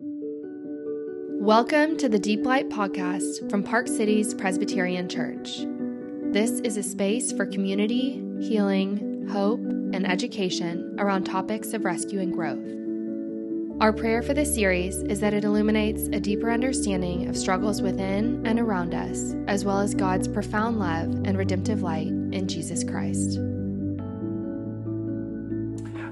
Welcome to the Deep Light podcast from Park Cities Presbyterian Church. This is a space for community, healing, hope, and education around topics of rescue and growth. Our prayer for this series is that it illuminates a deeper understanding of struggles within and around us, as well as God's profound love and redemptive light in Jesus Christ.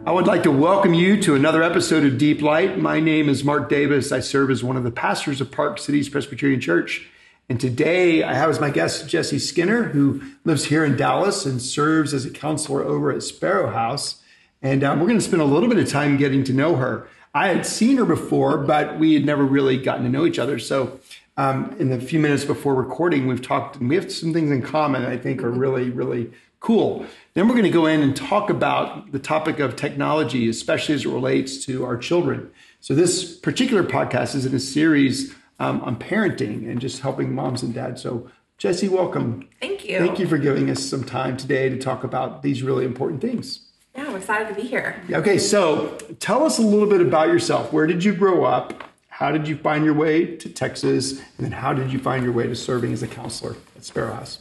I would like to welcome you to another episode of Deep Light. My name is Mark Davis. I serve as one of the pastors of Park Cities Presbyterian Church. And today I have as my guest Jesse Skinner, who lives here in Dallas and serves as a counselor over at Sparrow House. And um, we're going to spend a little bit of time getting to know her. I had seen her before, but we had never really gotten to know each other. So um, in the few minutes before recording, we've talked and we have some things in common I think are really, really cool. Then we're going to go in and talk about the topic of technology, especially as it relates to our children. So, this particular podcast is in a series um, on parenting and just helping moms and dads. So, Jesse, welcome. Thank you. Thank you for giving us some time today to talk about these really important things. Yeah, I'm excited to be here. Okay, so tell us a little bit about yourself. Where did you grow up? How did you find your way to Texas? And then how did you find your way to serving as a counselor at Sparrow House?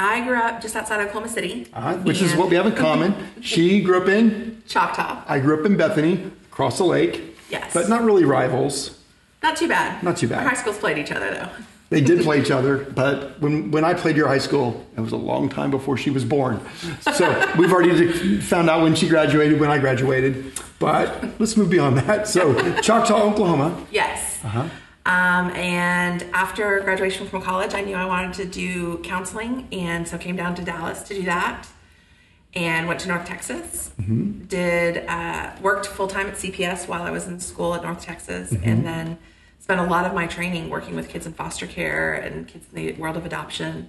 I grew up just outside Oklahoma City. Uh-huh, which is what we have in common. she grew up in Choctaw. I grew up in Bethany, across the lake. Yes. But not really rivals. Not too bad. Not too bad. Our high schools played each other though. They did play each other, but when, when I played your high school, it was a long time before she was born. So we've already found out when she graduated, when I graduated. But let's move beyond that. So Choctaw, Oklahoma. Yes. Uh-huh. Um, and after graduation from college, I knew I wanted to do counseling, and so came down to Dallas to do that. And went to North Texas. Mm-hmm. Did uh, worked full time at CPS while I was in school at North Texas, mm-hmm. and then spent a lot of my training working with kids in foster care and kids in the world of adoption.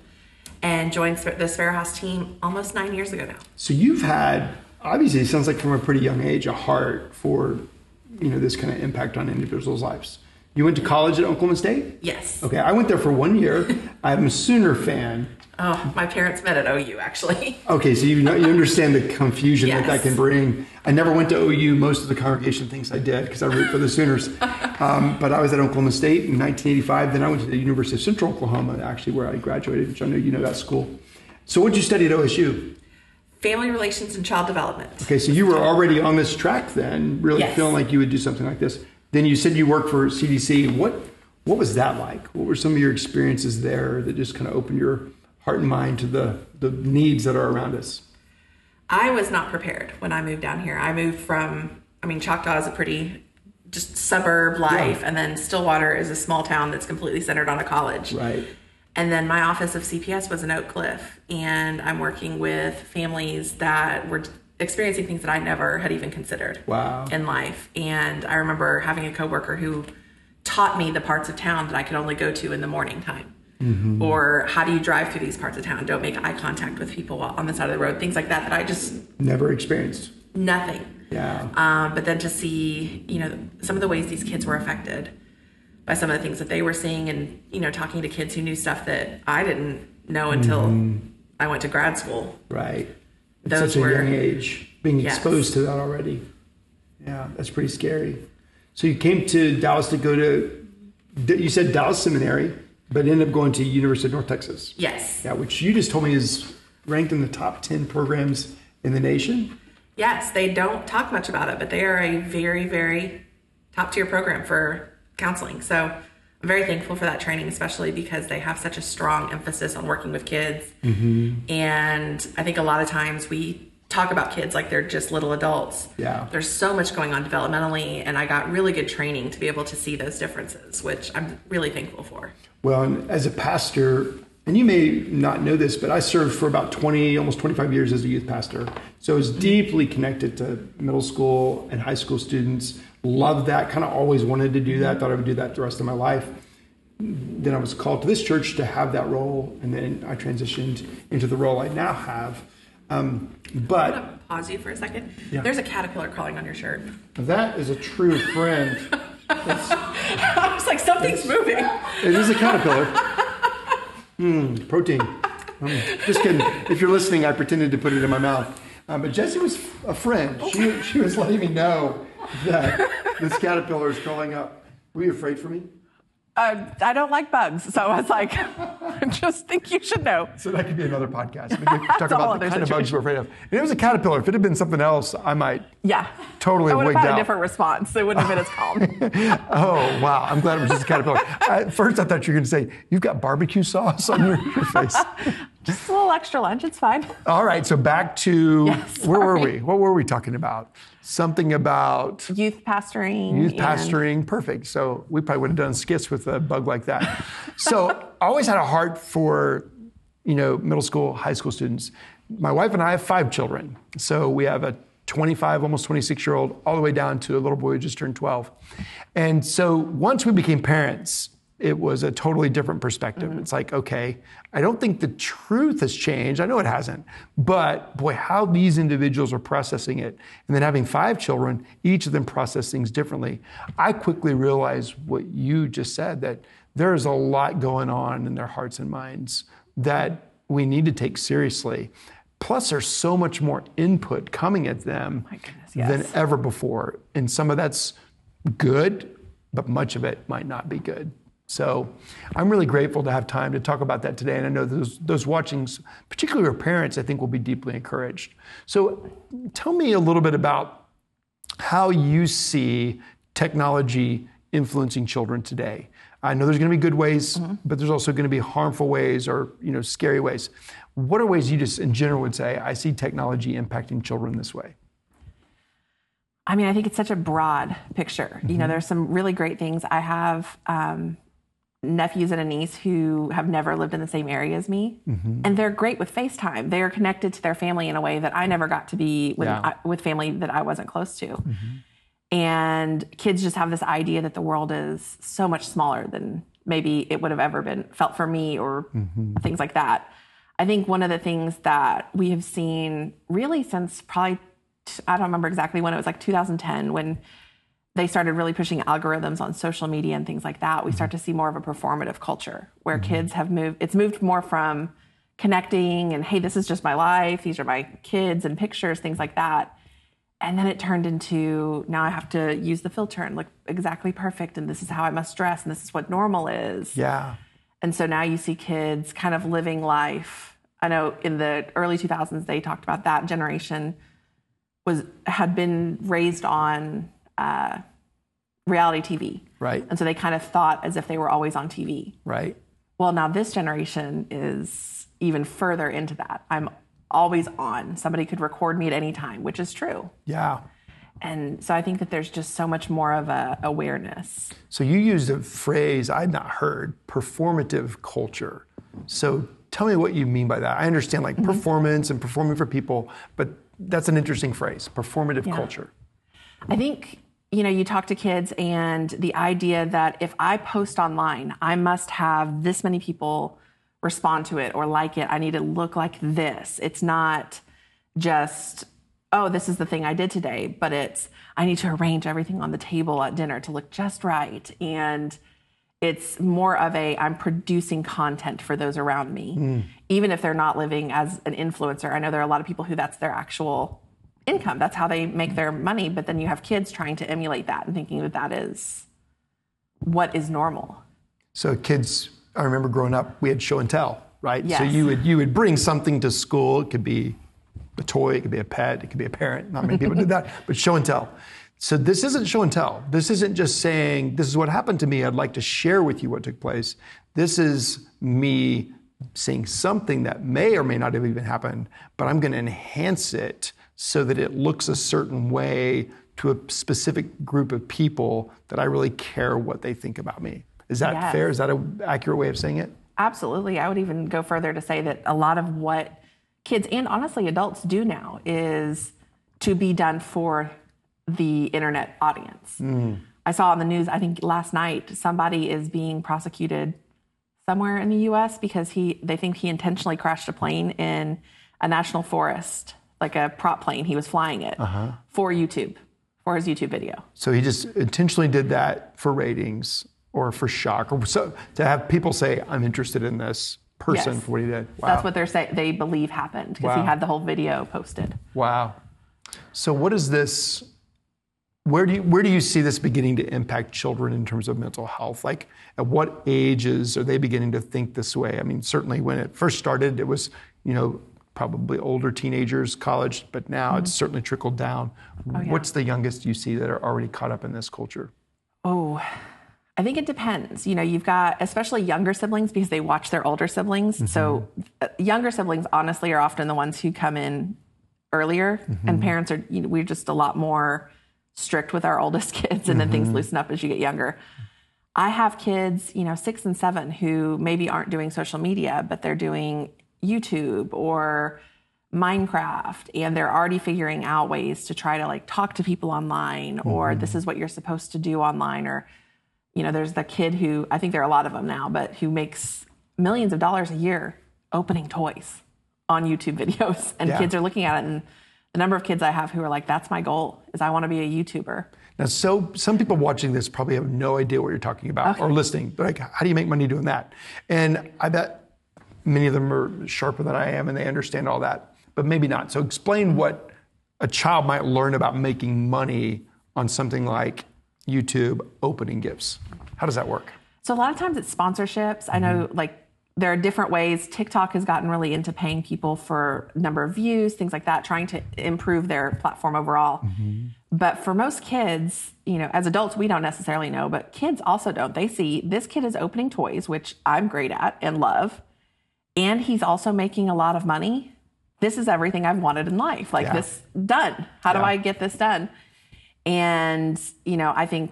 And joined the Sparrow House team almost nine years ago now. So you've had obviously it sounds like from a pretty young age a heart for you know this kind of impact on individuals' lives. You went to college at Oklahoma State? Yes. Okay, I went there for one year. I'm a Sooner fan. Oh, my parents met at OU actually. Okay, so you know, you understand the confusion yes. that that can bring. I never went to OU. Most of the congregation thinks I did because I root for the Sooners. Um, but I was at Oklahoma State in 1985. Then I went to the University of Central Oklahoma, actually, where I graduated, which I know you know that school. So, what did you study at OSU? Family relations and child development. Okay, so you were already on this track then, really yes. feeling like you would do something like this. Then you said you worked for CDC. What what was that like? What were some of your experiences there that just kind of opened your heart and mind to the the needs that are around us? I was not prepared when I moved down here. I moved from I mean Choctaw is a pretty just suburb life yeah. and then Stillwater is a small town that's completely centered on a college. Right. And then my office of CPS was in Oak Cliff and I'm working with families that were experiencing things that I never had even considered wow. in life. And I remember having a coworker who taught me the parts of town that I could only go to in the morning time. Mm-hmm. Or how do you drive through these parts of town? Don't make eye contact with people on the side of the road. Things like that that I just never experienced. Nothing. Yeah. Um, but then to see, you know, some of the ways these kids were affected by some of the things that they were seeing, and you know, talking to kids who knew stuff that I didn't know until mm-hmm. I went to grad school. Right at such a were, young age, being yes. exposed to that already. Yeah, that's pretty scary. So you came to Dallas to go to, you said Dallas Seminary, but ended up going to University of North Texas. Yes. Yeah, which you just told me is ranked in the top 10 programs in the nation. Yes, they don't talk much about it, but they are a very, very top tier program for counseling. So I'm very thankful for that training, especially because they have such a strong emphasis on working with kids. Mm-hmm. And I think a lot of times we talk about kids like they're just little adults. Yeah. There's so much going on developmentally, and I got really good training to be able to see those differences, which I'm really thankful for. Well, as a pastor, and you may not know this, but I served for about 20, almost 25 years as a youth pastor. So I was deeply connected to middle school and high school students Loved that. Kind of always wanted to do that. Thought I would do that the rest of my life. Then I was called to this church to have that role, and then I transitioned into the role I now have. Um, but I'm pause you for a second. Yeah. There's a caterpillar crawling on your shirt. That is a true friend. I was like, something's moving. It is a caterpillar. Hmm, protein. Um, just kidding. If you're listening, I pretended to put it in my mouth. Um, but Jesse was a friend. She, she was letting me know that this caterpillar is crawling up Were you afraid for me? Uh, I don't like bugs, so I was like, I just think you should know. So that could be another podcast. We could talk about the kind of bugs we're afraid of. And it was a caterpillar. If it had been something else, I might. Yeah. Totally I would have had out. a different response. It wouldn't have been as calm. Oh wow! I'm glad it was just a caterpillar. At first, I thought you were going to say you've got barbecue sauce on your, your face. just a little extra lunch, it's fine. All right, so back to where were we? What were we talking about? Something about Youth pastoring. youth and- pastoring. Perfect. So we probably would have done skits with a bug like that. so I always had a heart for, you know, middle school, high school students. My wife and I have five children. So we have a 25, almost 26 year old, all the way down to a little boy who just turned 12. And so once we became parents, it was a totally different perspective. Mm-hmm. It's like, okay, I don't think the truth has changed. I know it hasn't. But boy, how these individuals are processing it. And then having five children, each of them process things differently. I quickly realized what you just said that there's a lot going on in their hearts and minds that we need to take seriously. Plus, there's so much more input coming at them goodness, than ever before. And some of that's good, but much of it might not be good. So I'm really grateful to have time to talk about that today. And I know those, those watching, particularly our parents, I think will be deeply encouraged. So tell me a little bit about how you see technology influencing children today. I know there's going to be good ways, mm-hmm. but there's also going to be harmful ways or you know scary ways. What are ways you just in general would say I see technology impacting children this way? I mean, I think it's such a broad picture. You Mm-hmm. know, there's some really great things. I have um, nephews and a niece who have never lived in the same area as me, Mm-hmm. and they're great with FaceTime. They are connected to their family in a way that I never got to be with, Yeah. I, with family that I wasn't close to. Mm-hmm. And kids just have this idea that the world is so much smaller than maybe it would have ever been felt for me or Mm-hmm. things like that. I think one of the things that we have seen really since probably, I don't remember exactly when it was like 2010 when they started really pushing algorithms on social media and things like that. We start mm-hmm. to see more of a performative culture where mm-hmm. kids have moved, it's moved more from connecting and, hey, this is just my life, these are my kids and pictures, things like that. And then it turned into now I have to use the filter and look exactly perfect, and this is how I must dress, and this is what normal is. Yeah. And so now you see kids kind of living life. I know in the early 2000s they talked about that generation was had been raised on uh, reality TV, Right. and so they kind of thought as if they were always on TV. Right. Well, now this generation is even further into that. I'm always on. Somebody could record me at any time, which is true. Yeah. And so I think that there's just so much more of a awareness. So you used a phrase I'd not heard, performative culture. So tell me what you mean by that. I understand like mm-hmm. performance and performing for people, but that's an interesting phrase, performative culture. I think, you know, you talk to kids and the idea that if I post online, I must have this many people respond to it or like it. I need to look like this. It's not just, oh, this is the thing I did today, but it's, I need to arrange everything on the table at dinner to look just right. And it's more of a I'm producing content for those around me, hmm. even if they're not living as an influencer. I know there are a lot of people who that's their actual income. That's how they make their money. But then you have kids trying to emulate that and thinking that that is what is normal. So kids, I remember growing up, we had show and tell, right? So you would you would bring something to school. It could be a toy, it could be a pet, it could be a parent. Not many people did that, but show and tell. So this isn't show and tell. This isn't just saying this is what happened to me. I'd like to share with you what took place. This is me saying something that may or may not have even happened, but I'm going to enhance it so that it looks a certain way to a specific group of people that I really care what they think about me. Is that Yes. fair? Is that an accurate way of saying it? Absolutely. I would even go further to say that a lot of what kids and honestly adults do now is to be done for the internet audience. Mm. I saw on the news, I think last night, somebody is being prosecuted somewhere in the US because he they think he intentionally crashed a plane in a national forest, like a prop plane. He was flying it uh-huh. for YouTube, for his YouTube video. So he just intentionally did that for ratings or for shock or so to have people say, I'm interested in this person Yes. for what he did. Wow. That's what they're saying they believe happened because Wow. he had the whole video posted. wow. So what is this where do you where do you see this beginning to impact children in terms of mental health? Like at what ages are they beginning to think this way? I mean, certainly when it first started, it was you know probably older teenagers, college, but now it's mm-hmm. certainly trickled down. Oh, yeah. What's the youngest you see that are already caught up in this culture? Oh, I think it depends. You know, you've got especially younger siblings because they watch their older siblings. So mm-hmm. uh, younger siblings honestly are often the ones who come in earlier, and mm-hmm. parents are you know, we're just a lot more strict with our oldest kids, and then things mm-hmm. loosen up as you get younger. I have kids, you know, six and seven who maybe aren't doing social media, but they're doing YouTube or Minecraft, and they're already figuring out ways to try to like talk to people online, or mm-hmm. this is what you're supposed to do online, or you know, there's the kid who I think there are a lot of them now, but who makes millions of dollars a year opening toys on YouTube videos, and Yeah. kids are looking at it. And the number of kids I have who are like, "That's my goal: is I want to be a YouTuber." Now, so some people watching this probably have no idea what you're talking about or listening. They're like, how do you make money doing that? And I bet many of them are sharper than I am and they understand all that, but maybe not. So explain what a child might learn about making money on something like YouTube opening gifts. How does that work? So a lot of times it's sponsorships. I know mm-hmm. like there are different ways. TikTok has gotten really into paying people for number of views, things like that, trying to improve their platform overall. Mm-hmm. But for most kids, you know, as adults, we don't necessarily know, but kids also don't. They see this kid is opening toys, which I'm great at and love, and he's also making a lot of money. This is everything I've wanted in life. Like Yeah. this done. How do I get this done? And, you know, I think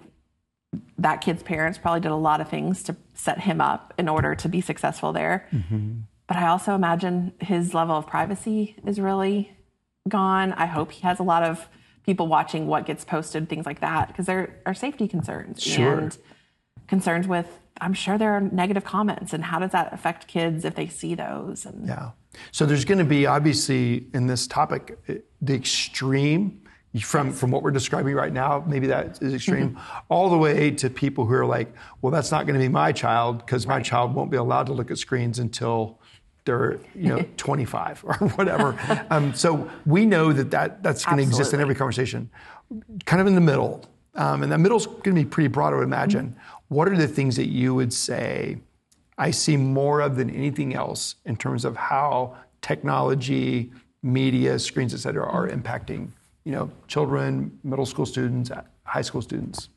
that kid's parents probably did a lot of things to set him up in order to be successful there. But I also imagine his level of privacy is really gone. I hope he has a lot of people watching what gets posted, things like that, because there are safety concerns Sure. and concerns with. I'm sure there are negative comments, and how does that affect kids if they see those? And Yeah. So there's going to be obviously in this topic eh, the extreme from from what we're describing right now. Maybe that is extreme, all the way to people who are like, well, that's not going to be my child because my child won't be allowed to look at screens until they're you know 25 or whatever. um, so we know that, that that's going to exist in every conversation. Kind of in the middle, um, and that middle's going to be pretty broad, I would imagine. What are the things that you would say? I see more of than anything else in terms of how technology, media, screens, et cetera, are impacting, you know, children, middle school students, high school students.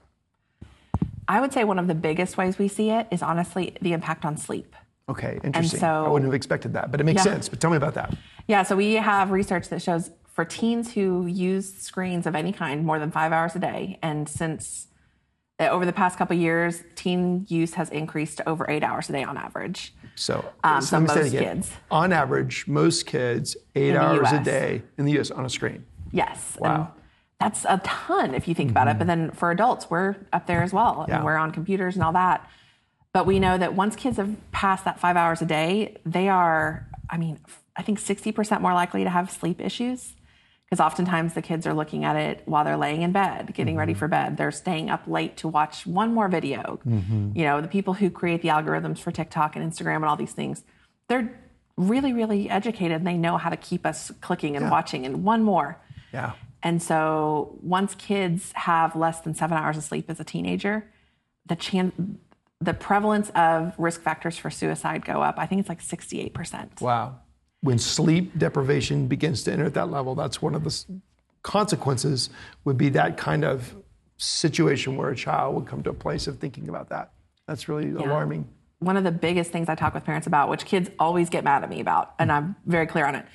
I would say one of the biggest ways we see it is honestly the impact on sleep. Okay, interesting. I wouldn't have expected that, but it makes Yeah. sense. But tell me about that. Yeah, so we have research that shows for teens who use screens of any kind more than five hours a day, and since uh, over the past couple years, teen use has increased to over eight hours a day on average. So, Um, so so let me say it most again. kids. On average, most kids eight hours a day in the U.S. on a screen. Yes. Wow. And that's a ton if you think about it. But mm-hmm. then for adults, we're up there as well. Yeah. And we're on computers and all that. But we know that once kids have passed that five hours a day, they are, I mean, I think 60% more likely to have sleep issues. Because oftentimes the kids are looking at it while they're laying in bed, getting ready mm-hmm. for bed. They're staying up late to watch one more video. Mm-hmm. You know, the people who create the algorithms for TikTok and Instagram and all these things, they're really, really educated and they know how to keep us clicking and watching and one more. Yeah. And so once kids have less than seven hours of sleep as a teenager, the chan- the prevalence of risk factors for suicide go up. I think it's like 68%. Wow. When sleep deprivation begins to enter at that level, that's one of the consequences would be that kind of situation where a child would come to a place of thinking about that. That's really alarming. One of the biggest things I talk with parents about, which kids always get mad at me about, and I'm very clear on it.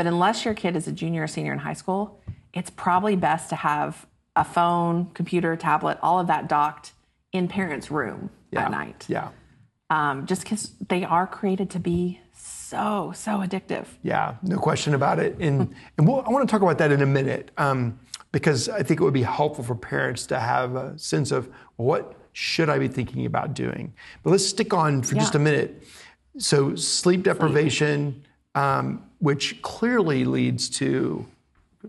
But unless your kid is a junior or senior in high school, it's probably best to have a phone, computer, tablet, all of that docked in parents' room Yeah. at night. Yeah. Um, just because they are created to be so, so addictive. Yeah, no question about it. And and we'll, I want to talk about that in a minute um, because I think it would be helpful for parents to have a sense of what should I be thinking about doing. But let's stick on for just a minute. So sleep deprivation, um, which clearly leads to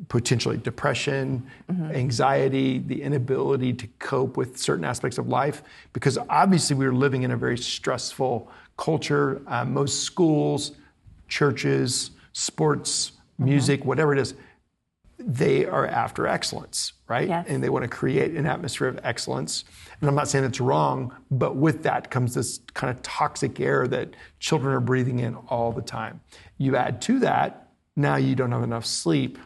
potentially depression, anxiety, the inability to cope with certain aspects of life, because obviously we're living in a very stressful culture. Uh, most schools, churches, sports, music, whatever it is, they are after excellence, right? Yes. And they want to create an atmosphere of excellence. And I'm not saying it's wrong, but with that comes this kind of toxic air that children are breathing in all the time. You add to that, now you don't have enough sleep.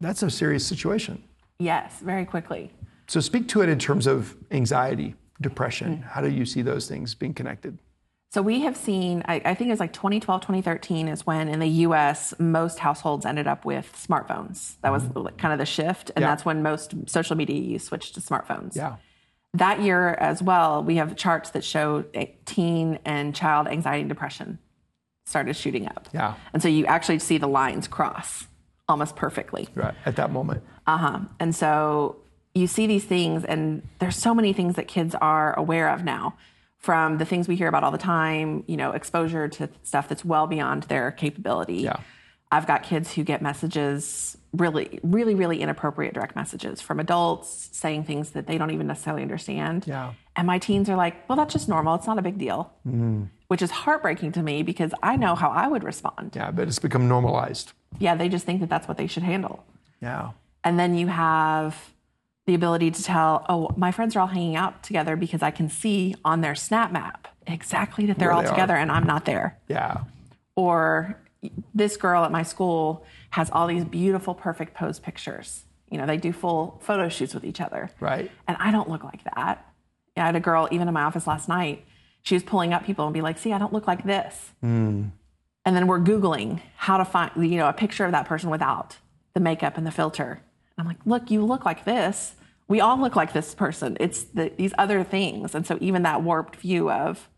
That's a serious situation. Yes, very quickly. So speak to it in terms of anxiety, depression. Mm. How do you see those things being connected? So we have seen, I, I think it's like 2012, 2013 is when in the US, most households ended up with smartphones. That was kind of the shift. And Yeah. that's when most social media use switched to smartphones. Yeah. That year as well, we have charts that show teen and child anxiety and depression started shooting up. Yeah. And so you actually see the lines cross almost perfectly. Right. At that moment. Uh huh. And so you see these things, and there's so many things that kids are aware of now from the things we hear about all the time, you know, exposure to stuff that's well beyond their capability. Yeah. I've got kids who get messages, really, really, really inappropriate direct messages from adults saying things that they don't even necessarily understand. Yeah. And my teens are like, well, that's just normal. It's not a big deal, mm-hmm. which is heartbreaking to me because I know how I would respond. Yeah. But it's become normalized. Yeah, they just think that that's what they should handle. Yeah. And then you have the ability to tell, oh, my friends are all hanging out together because I can see on their snap map exactly that they're Where all they are. together and I'm not there. Yeah. Or this girl at my school has all these beautiful, perfect pose pictures. You know, they do full photo shoots with each other. Right. And I don't look like that. I had a girl, even in my office last night, she was pulling up people and be like, see, I don't look like this. Hmm. And then we're Googling how to find, you know, a picture of that person without the makeup and the filter. I'm like, look, you look like this. We all look like this person. It's the, these other things. And so even that warped view of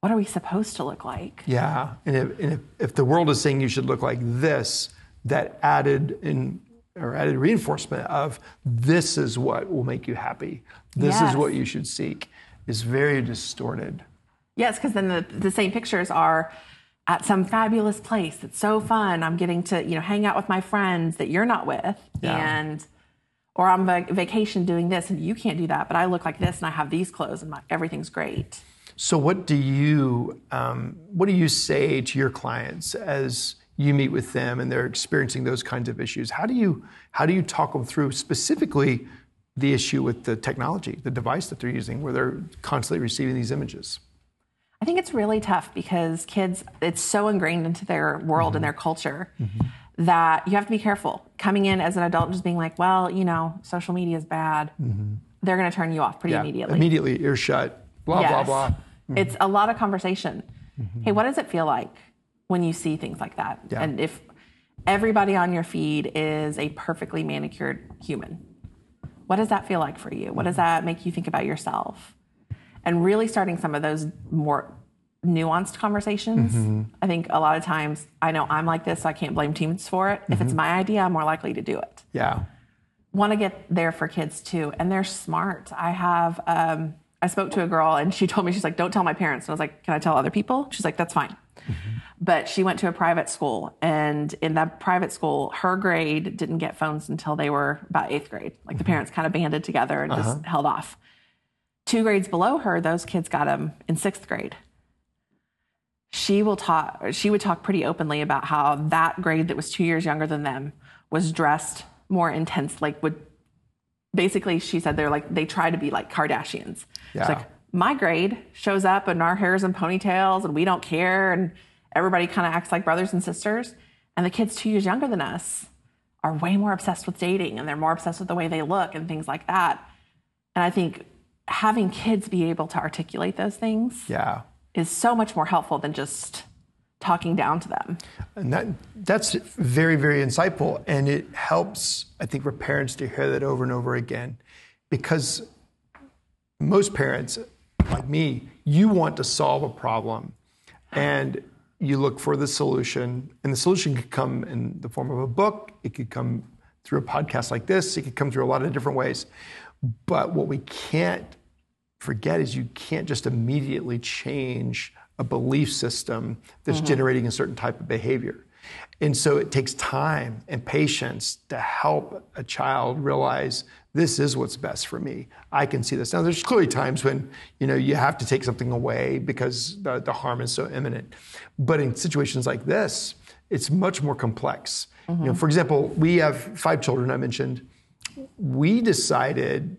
what are we supposed to look like? Yeah. And if, and if, if the world is saying you should look like this, that added in or added reinforcement of this is what will make you happy. This Yes. is what you should seek is very distorted. Yes, because then the, the same pictures are at some fabulous place that's so fun. I'm getting to you know hang out with my friends that you're not with, Yeah. and or I'm on vacation doing this and you can't do that, but I look like this and I have these clothes and my, everything's great. So, what do you um, what do you say to your clients as you meet with them and they're experiencing those kinds of issues? How do you how do you talk them through specifically the issue with the technology, the device that they're using, where they're constantly receiving these images? I think it's really tough because kids, it's so ingrained into their world and mm-hmm. their culture mm-hmm. that you have to be careful. Coming in as an adult and just being like, well, you know, social media is bad, mm-hmm. they're going to turn you off pretty immediately. immediately ear shut. Blah blah Yes. blah. It's a lot of conversation. Hey, what does it feel like when you see things like that? Yeah. And if everybody on your feed is a perfectly manicured human, what does that feel like for you? What does that make you think about yourself? And really starting some of those more nuanced conversations. Mm-hmm. I think a lot of times I know I'm like this, so I can't blame teams for it. If it's mm-hmm. my idea, I'm more likely to do it. Yeah. want to get there for kids too and they're smart. I have um, i spoke to a girl and she told me she's like don't tell my parents. And i was like can i tell other people? She's like that's fine. Mm-hmm. But she went to a private school and in that private school her grade didn't get phones until they were about eighth grade. Like the parents kind of banded together and just uh-huh. held off two grades below her those kids got them in sixth grade. She will talk she would talk pretty openly about how that grade that was two years younger than them was dressed more intense like would basically she said they're like they try to be like kardashians. Yeah. She's like my grade shows up and our hair's in ponytails and we don't care and everybody kind of acts like brothers and sisters. And the kids two years younger than us are way more obsessed with dating and they're more obsessed with the way they look and things like that. And i think having kids be able to articulate those things Yeah. is so much more helpful than just talking down to them. And that that's very, very insightful. And it helps, I think, for parents to hear that over and over again. Because most parents, like me, you want to solve a problem and you look for the solution. And the solution could come in the form of a book, it could come through a podcast like this, it could come through a lot of different ways. But what we can't forget is you can't just immediately change a belief system that's mm-hmm. generating a certain type of behavior. And so it takes time and patience to help a child realize this is what's best for me. I can see this. Now there's clearly times when, you know, you have to take something away because the, the harm is so imminent. But in situations like this, it's much more complex. You know, mm-hmm. for example, we have five children. I mentioned. We decided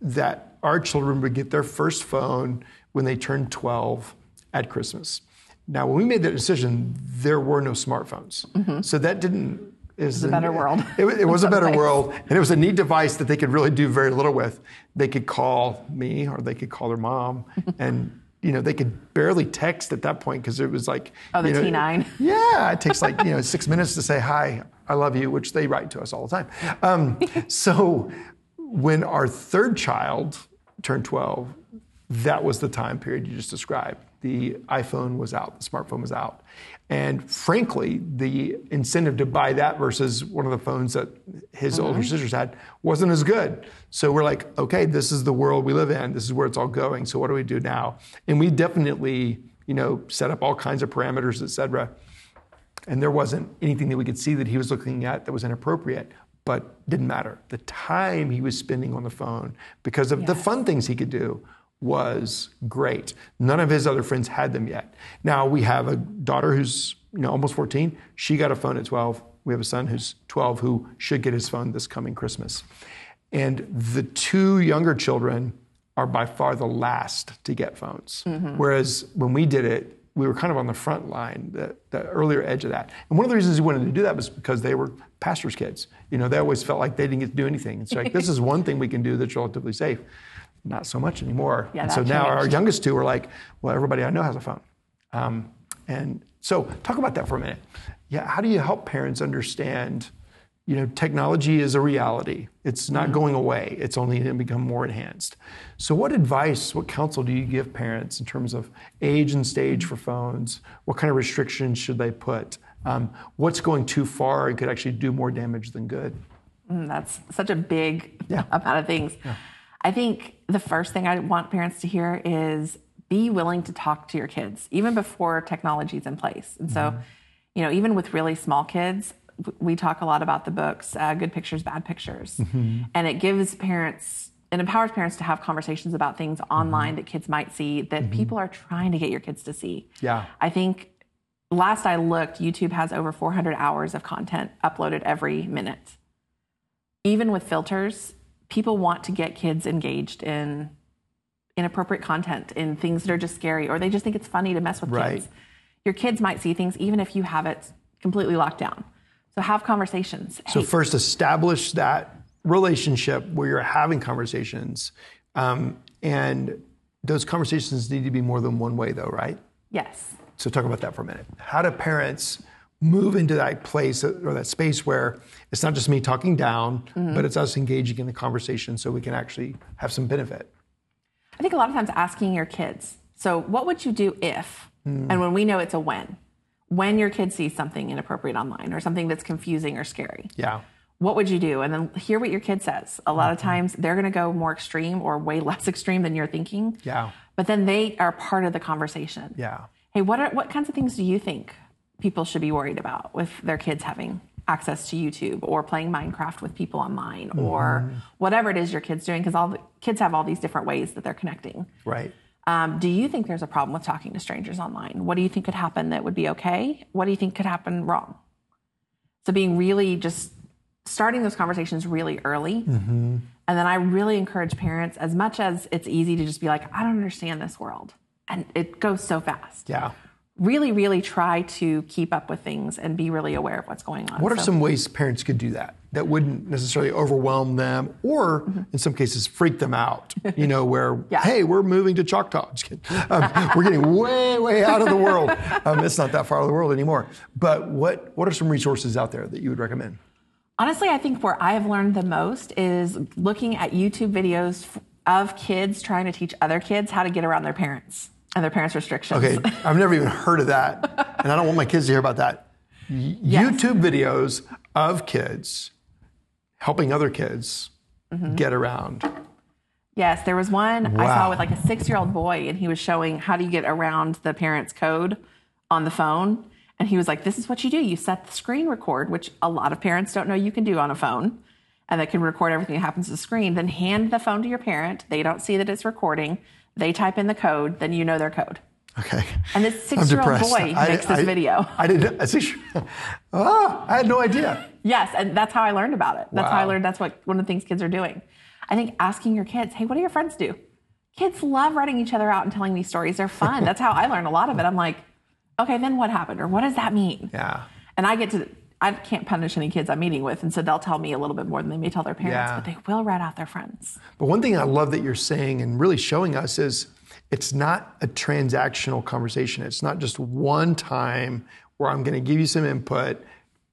that our children would get their first phone when they turned 12 at Christmas. Now, when we made that decision, there were no smartphones, so that didn't. It was a better world. It, it was a better ways. world, and it was a neat device that they could really do very little with. They could call me, or they could call their mom, and you know they could barely text at that point because it was like Oh, the you know, T9. Yeah, it takes like you know six minutes to say hi, I love you, which they write to us all the time. Um, so when our third child turned 12, that was the time period you just described. The iPhone was out, the smartphone was out. And frankly, the incentive to buy that versus one of the phones that his uh-huh. older sisters had wasn't as good. So we're like, okay, this is the world we live in. This is where it's all going. So what do we do now? And we definitely, you know, set up all kinds of parameters, et cetera and there wasn't anything that we could see that he was looking at that was inappropriate but didn't matter. The time he was spending on the phone because of the fun things he could do was great. None of his other friends had them yet. Now we have a daughter who's you know almost 14 she got a phone at 12 we have a son who's 12 who should get his phone this coming christmas. And the two younger children are by far the last to get phones. Mm-hmm. Whereas when we did it, we were kind of on the front line, the, the earlier edge of that. And one of the reasons we wanted to do that was because they were pastors' kids. You know, they always felt like they didn't get to do anything. It's like, this is one thing we can do that's relatively safe. Not so much anymore. Yeah, and so now our youngest two are like, well, everybody I know has a phone. Um, and so talk about that for a minute. Yeah, how do you help parents understand you know, technology is a reality. It's not going away. It's only going to become more enhanced. So, what advice, what counsel do you give parents in terms of age and stage for phones? What kind of restrictions should they put? Um, what's going too far and could actually do more damage than good? Mm, That's such a big Yeah. amount of things. I think the first thing I want parents to hear is be willing to talk to your kids, even before technology is in place. And so, you know, even with really small kids, we talk a lot about the books, uh, Good Pictures, Bad Pictures. Mm-hmm. And it gives parents, it empowers parents to have conversations about things mm-hmm. online that kids might see that mm-hmm. people are trying to get your kids to see. Yeah. I think last I looked, YouTube has over 400 hours of content uploaded every minute. Even with filters, people want to get kids engaged in inappropriate content, in things that are just scary, or they just think it's funny to mess with Right. kids. Your kids might see things even if you have it completely locked down. So have conversations. So, Hey, first, establish that relationship where you're having conversations. Um, and those conversations need to be more than one way, though, right? yes. So talk about that for a minute. How do parents move into that place or that space where it's not just me talking down, but it's us engaging in the conversation so we can actually have some benefit? I think a lot of times asking your kids, so what would you do if? And when we know it's a when, when your kid sees something inappropriate online or something that's confusing or scary, Yeah. what would you do? And then hear what your kid says. A lot of mm-hmm. times they're going to go more extreme or way less extreme than you're thinking. Yeah. But then they are part of the conversation. Yeah. Hey, what are what kinds of things do you think people should be worried about with their kids having access to YouTube or playing Minecraft with people online or mm-hmm. whatever it is your kids doing? Because all the kids have all these different ways that they're connecting. Right. Um, do you think there's a problem with talking to strangers online? What do you think could happen that would be okay? What do you think could happen wrong? So being really just starting those conversations really early. And then I really encourage parents, as much as it's easy to just be like, I don't understand this world. And it goes so fast. Yeah. Really, really try to keep up with things and be really aware of what's going on. What are So- some ways parents could do that that wouldn't necessarily overwhelm them or in some cases freak them out? You know, where, Yeah. hey, we're moving to Choctaw. Just kidding. Um, we're getting way, way out of the world. Um, it's not that far out of the world anymore. But what, what are some resources out there that you would recommend? Honestly, I think where I have learned the most is looking at YouTube videos of kids trying to teach other kids how to get around their parents and their parents' restrictions. Okay, I've never even heard of that, and I don't want my kids to hear about that. Y- YouTube videos of kids helping other kids Mm-hmm. get around. Yes, there was one I saw with like a six year old boy, and he was showing how do you get around the parents' code on the phone. And he was like, This is what you do. You set the screen record, which a lot of parents don't know you can do on a phone, and that can record everything that happens to the screen. Then hand the phone to your parent. They don't see that it's recording. They type in the code, then you know their code. Okay. And this six-year-old boy I- makes this I- video. I didn't. I see. Ah, I had no idea. Yes, and that's how I learned about it. That's how I learned that's what one of the things kids are doing. I think asking your kids, hey, what do your friends do? Kids love writing each other out and telling these stories. They're fun. that's how I learned a lot of it. I'm like, okay, then what happened? Or what does that mean? Yeah. And I get to, I can't punish any kids I'm meeting with. And so they'll tell me a little bit more than they may tell their parents, Yeah. but they will write out their friends. But one thing I love that you're saying and really showing us is it's not a transactional conversation. It's not just one time where I'm going to give you some input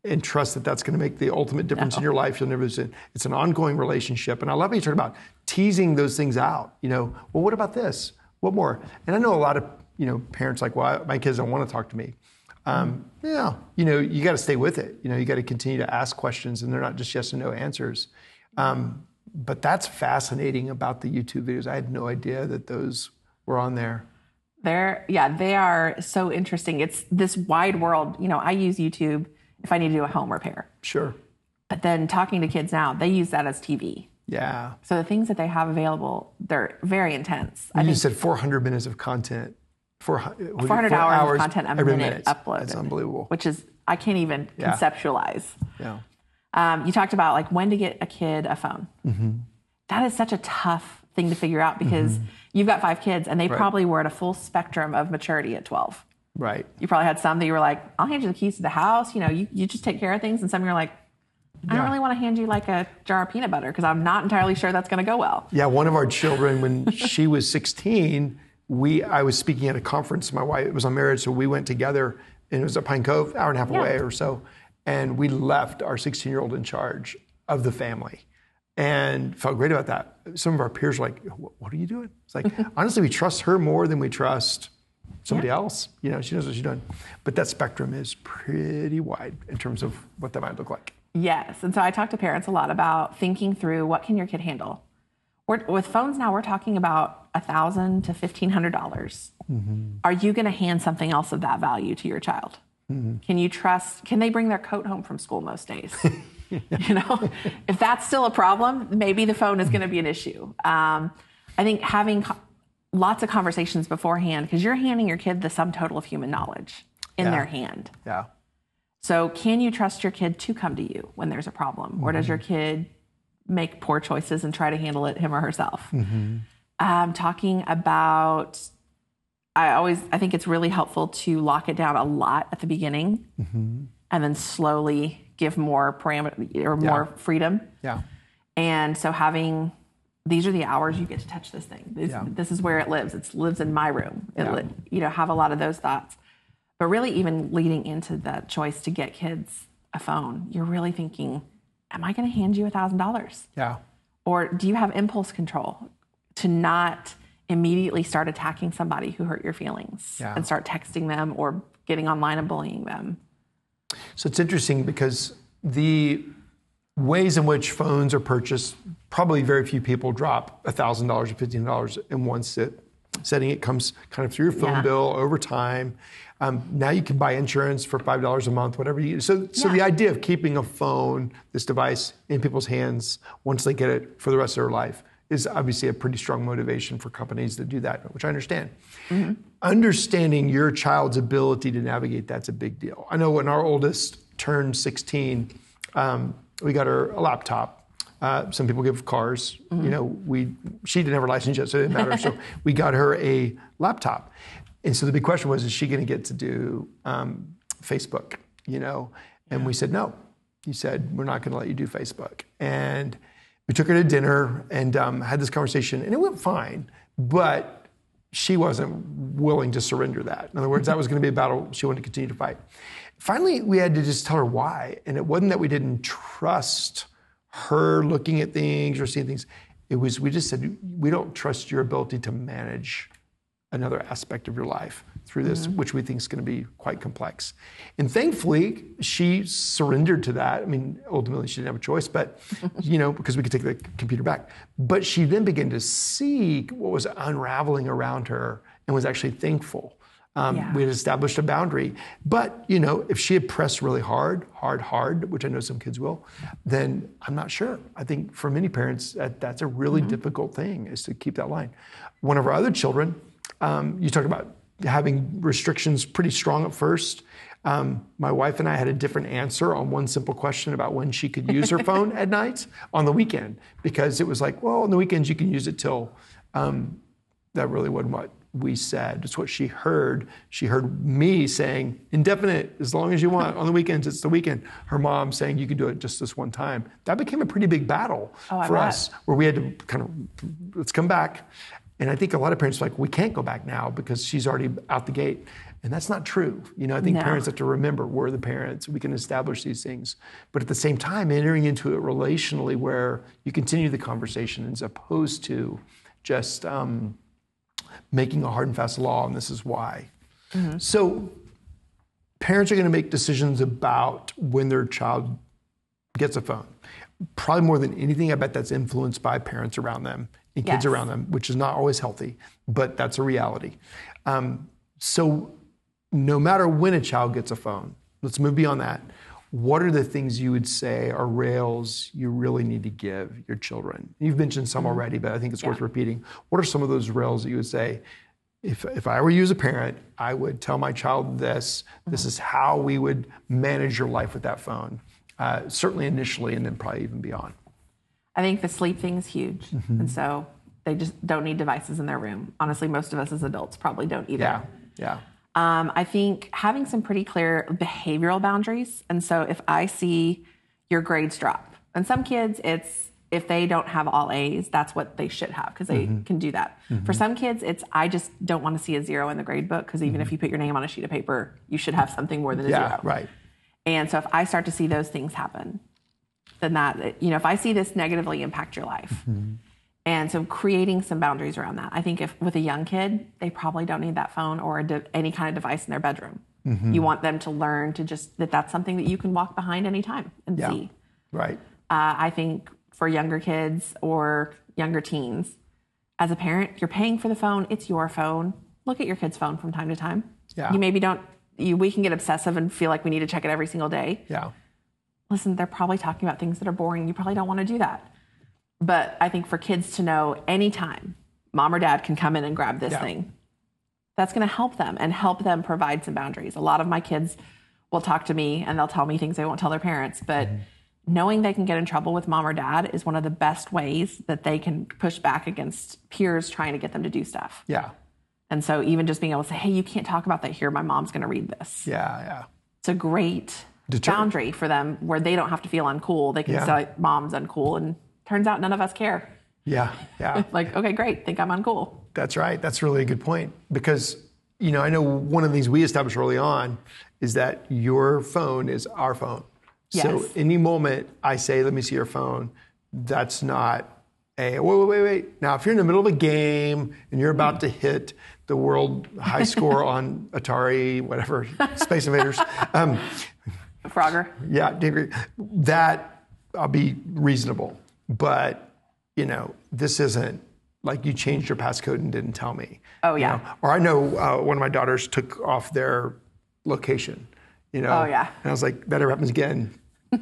and trust that that's going to make the ultimate difference in your life. You'll never lose it. It's an ongoing relationship. And I love you talk about teasing those things out. You know, well, what about this? What more? And I know a lot of, you know, parents like, well, my kids don't want to talk to me. Um, yeah, you know, you got to stay with it. You know, you got to continue to ask questions, and they're not just yes and no answers. Um, but that's fascinating about the YouTube videos. I had no idea that those were on there. They're, yeah, they are so interesting. It's this wide world. You know, I use YouTube if I need to do a home repair. Sure. But then talking to kids now, they use that as TV. Yeah. So the things that they have available, they're very intense. I you think said 400 minutes of content. 400, 400 four hours, of content a every minute, uploaded. That's unbelievable. Which is, I can't even Yeah. conceptualize. Yeah. Um, you talked about like when to get a kid a phone. Mm-hmm. That is such a tough thing to figure out because mm-hmm. you've got five kids and they Right. probably were at a full spectrum of maturity at 12. Right. You probably had some that you were like, I'll hand you the keys to the house. You know, you, you just take care of things. And some you're like, I don't really want to hand you like a jar of peanut butter because I'm not entirely sure that's going to go well. Yeah, one of our children, when she was 16, we I was speaking at a conference. My wife was on marriage, so we went together, and it was at Pine Cove, hour and a half Yeah. away or so, and we left our 16 year old in charge of the family, and felt great about that. Some of our peers were like, "What are you doing?" It's like mm-hmm. honestly, we trust her more than we trust somebody else. You know, she knows what she's doing, but that spectrum is pretty wide in terms of what that might look like. Yes. And so I talk to parents a lot about thinking through what can your kid handle. We're, with phones now, we're talking about a thousand to fifteen hundred dollars. Mm-hmm. Are you going to hand something else of that value to your child? Mm-hmm. Can you trust? Can they bring their coat home from school most days? you know, if that's still a problem, maybe the phone is going to be an issue. Um, I think having co- lots of conversations beforehand because you're handing your kid the sum total of human knowledge in Yeah. their hand. Yeah. So, can you trust your kid to come to you when there's a problem? Or does your kid make poor choices and try to handle it him or herself? Um, talking about, I always, I think it's really helpful to lock it down a lot at the beginning and then slowly give more parameter or more freedom. Yeah. And so, having these are the hours you get to touch this thing. This, Yeah. this is where it lives. It lives in my room. It Yeah. li- you know, have a lot of those thoughts. But really, even leading into that choice to get kids a phone, you're really thinking, am I going to hand you a thousand dollars? Yeah. Or do you have impulse control to not immediately start attacking somebody who hurt your feelings Yeah. and start texting them or getting online and bullying them? So it's interesting because the ways in which phones are purchased, probably very few people drop $1,000 or $1,500 in one sit, setting. It comes kind of through your phone Yeah. bill over time. Um, now you can buy insurance for $5 a month, whatever you So, so Yeah. the idea of keeping a phone, this device, in people's hands once they get it for the rest of their life is obviously a pretty strong motivation for companies to do that, which I understand. Understanding your child's ability to navigate that's a big deal. I know when our oldest turned 16, um, we got her a laptop. Uh, some people give cars. You know, we she didn't have her license yet, so it didn't matter. so we got her a laptop, and so the big question was, is she going to get to do um, Facebook? You know, and we said no. He said we're not going to let you do Facebook, and we took her to dinner and um, had this conversation, and it went fine, but she wasn't willing to surrender that. In other words, that was going to be a battle she wanted to continue to fight. Finally, we had to just tell her why. And it wasn't that we didn't trust her looking at things or seeing things. It was, we just said, we don't trust your ability to manage another aspect of your life through this, which we think is going to be quite complex. And thankfully, she surrendered to that. I mean, ultimately, she didn't have a choice, but, you know, because we could take the computer back. But she then began to see what was unraveling around her and was actually thankful. Um, Yeah. We had established a boundary. But, you know, if she had pressed really hard, hard, hard, which I know some kids will, then I'm not sure. I think for many parents, that, that's a really difficult thing is to keep that line. One of our other children, um, you talk about having restrictions pretty strong at first. Um, my wife and I had a different answer on one simple question about when she could use her phone at night on the weekend because it was like, well, on the weekends you can use it till. Um, that really wasn't what we said. It's what she heard. She heard me saying indefinite, as long as you want. On the weekends, it's the weekend. Her mom saying you can do it just this one time. That became a pretty big battle Oh, for bet. us, where we had to kind of let's come back. And I think a lot of parents are like, we can't go back now because she's already out the gate. And that's not true. You know, I think No. parents have to remember we're the parents. We can establish these things. But at the same time, entering into it relationally where you continue the conversation as opposed to just um, making a hard and fast law, and this is why. So parents are going to make decisions about when their child gets a phone. Probably more than anything, I bet that's influenced by parents around them and kids Yes. around them, which is not always healthy, but that's a reality. Um, so, no matter when a child gets a phone, let's move beyond that. What are the things you would say are rails you really need to give your children? You've mentioned some already, but I think it's worth repeating. What are some of those rails that you would say, if, if I were you as a parent, I would tell my child this. This is how we would manage your life with that phone. Uh, certainly initially, and then probably even beyond. I think the sleep thing is huge. Mm-hmm. And so they just don't need devices in their room. Honestly, most of us as adults probably don't either. Yeah, yeah, Um, I think having some pretty clear behavioral boundaries. And so if I see your grades drop, and some kids, it's if they don't have all A's, that's what they should have because they can do that. For some kids, it's I just don't want to see a zero in the grade book because even if you put your name on a sheet of paper, you should have something more than a yeah. zero. Right. And so if I start to see those things happen, then that, you know, if I see this negatively impact your life. And so creating some boundaries around that. I think if with a young kid, they probably don't need that phone or a de- any kind of device in their bedroom. You want them to learn to just that that's something that you can walk behind anytime and Yeah. see. Right. Uh, I think for younger kids or younger teens, as a parent, you're paying for the phone. It's your phone. Look at your kid's phone from time to time. Yeah. You maybe don't. You, we can get obsessive and feel like we need to check it every single day Yeah. Listen, they're probably talking about things that are boring. You probably don't want to do that. But I think for kids to know anytime mom or dad can come in and grab this Yeah. thing, that's going to help them and help them provide some boundaries. A lot of my kids will talk to me and they'll tell me things they won't tell their parents. But mm-hmm. knowing they can get in trouble with mom or dad is one of the best ways that they can push back against peers trying to get them to do stuff. Yeah. And so even just being able to say, hey, you can't talk about that here. My mom's going to read this Yeah. Yeah. it's a great Deter- boundary for them where they don't have to feel uncool. They can Yeah. say mom's uncool and turns out none of us care. Yeah. Yeah. Like, okay, great, think I'm uncool. That's right. That's really a good point because you know I know one of the things we established early on is that your phone is our phone. Yes. So any moment I say, "Let me see your phone," that's not a wait, wait, wait, wait. Now, if you're in the middle of a game and you're about to hit the world high score on Atari, whatever, Space Invaders, um, Frogger. yeah. That I'll be reasonable, but you know, this isn't like you changed your passcode and didn't tell me. Oh, you yeah. know? Or I know uh, one of my daughters took off their location. You know. Oh, yeah. And I was like, that ever happens again.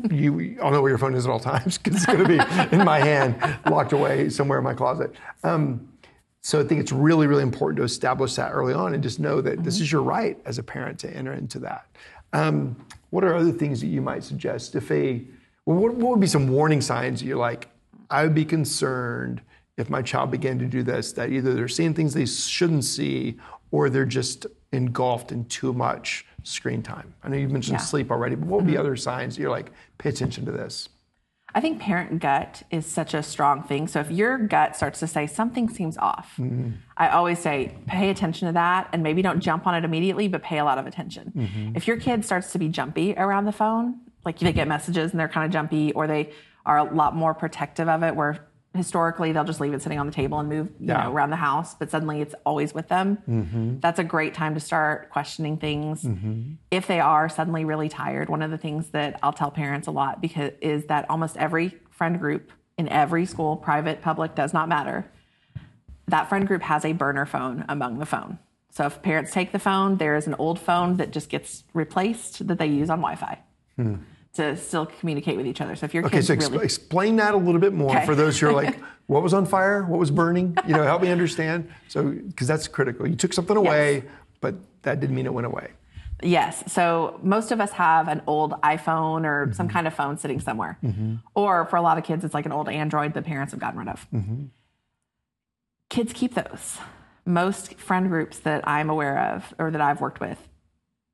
You, I'll know where your phone is at all times because it's going to be in my hand, locked away somewhere in my closet. Um, so I think it's really, really important to establish that early on and just know that this is your right as a parent to enter into that. Um, what are other things that you might suggest if a well, what, what would be some warning signs that you're like, I would be concerned if my child began to do this that either they're seeing things they shouldn't see or they're just engulfed in too much screen time. I know you mentioned Yeah. sleep already, but what would be other signs that you're like, pay attention to this? I think parent gut is such a strong thing. So if your gut starts to say something seems off, mm-hmm. I always say pay attention to that and maybe don't jump on it immediately, but pay a lot of attention. Mm-hmm. If your kid starts to be jumpy around the phone, like they get messages and they're kind of jumpy, or they are a lot more protective of it, where historically they'll just leave it sitting on the table and move you Yeah. know, around the house, but suddenly it's always with them. Mm-hmm. That's a great time to start questioning things. Mm-hmm. If they are suddenly really tired, one of the things that I'll tell parents a lot because is that almost every friend group in every school, private, public, does not matter. That friend group has a burner phone among the phone. So if parents take the phone, there is an old phone that just gets replaced that they use on Wi-Fi hmm. To still communicate with each other. So if your Okay, kids so ex- really explain that a little bit more Okay. for those who are like, what was on fire? What was burning? You know, help me understand. So, because that's critical. You took something away, but that didn't mean it went away. Yes. So most of us have an old iPhone or some mm-hmm. kind of phone sitting somewhere. Mm-hmm. Or for a lot of kids, it's like an old Android that parents have gotten rid of. Mm-hmm. Kids keep those. Most friend groups that I'm aware of or that I've worked with,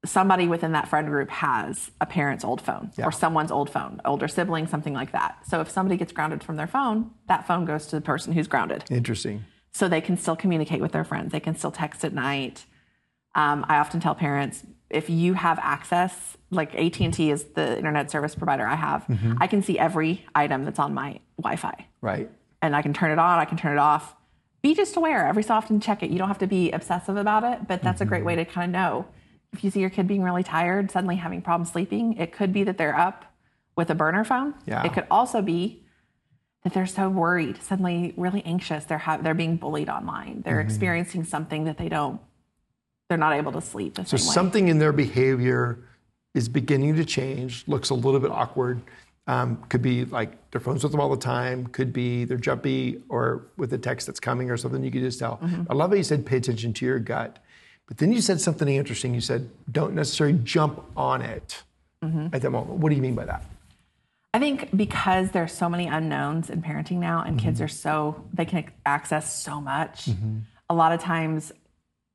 somebody within that friend group has a parent's old phone Yeah. or someone's old phone, older sibling, something like that. So if somebody gets grounded from their phone, that phone goes to the person who's grounded Interesting. so they can still communicate with their friends. They can still text at night. Um, I often tell parents if you have access, like AT and T is the internet service provider I have, I can see every item that's on my Wi-Fi, Right. and I can turn it on, I can turn it off. Be just aware every so often. Check it. You don't have to be obsessive about it, but that's a great way to kind of know if you see your kid being really tired, suddenly having problems sleeping. It could be that they're up with a burner phone. Yeah. It could also be that they're so worried, suddenly really anxious. They're ha- they're being bullied online. They're experiencing something that they don't. They're not able to sleep So something in their behavior is beginning to change, looks a little bit awkward. Um, could be like their phone's with them all the time, could be they're jumpy or with a text that's coming or something you could just tell. I love how you said pay attention to your gut. But then you said something interesting. You said don't necessarily jump on it mm-hmm. at that moment. What do you mean by that? I think because there's so many unknowns in parenting now, and kids mm-hmm. are so they can access so much. Mm-hmm. A lot of times,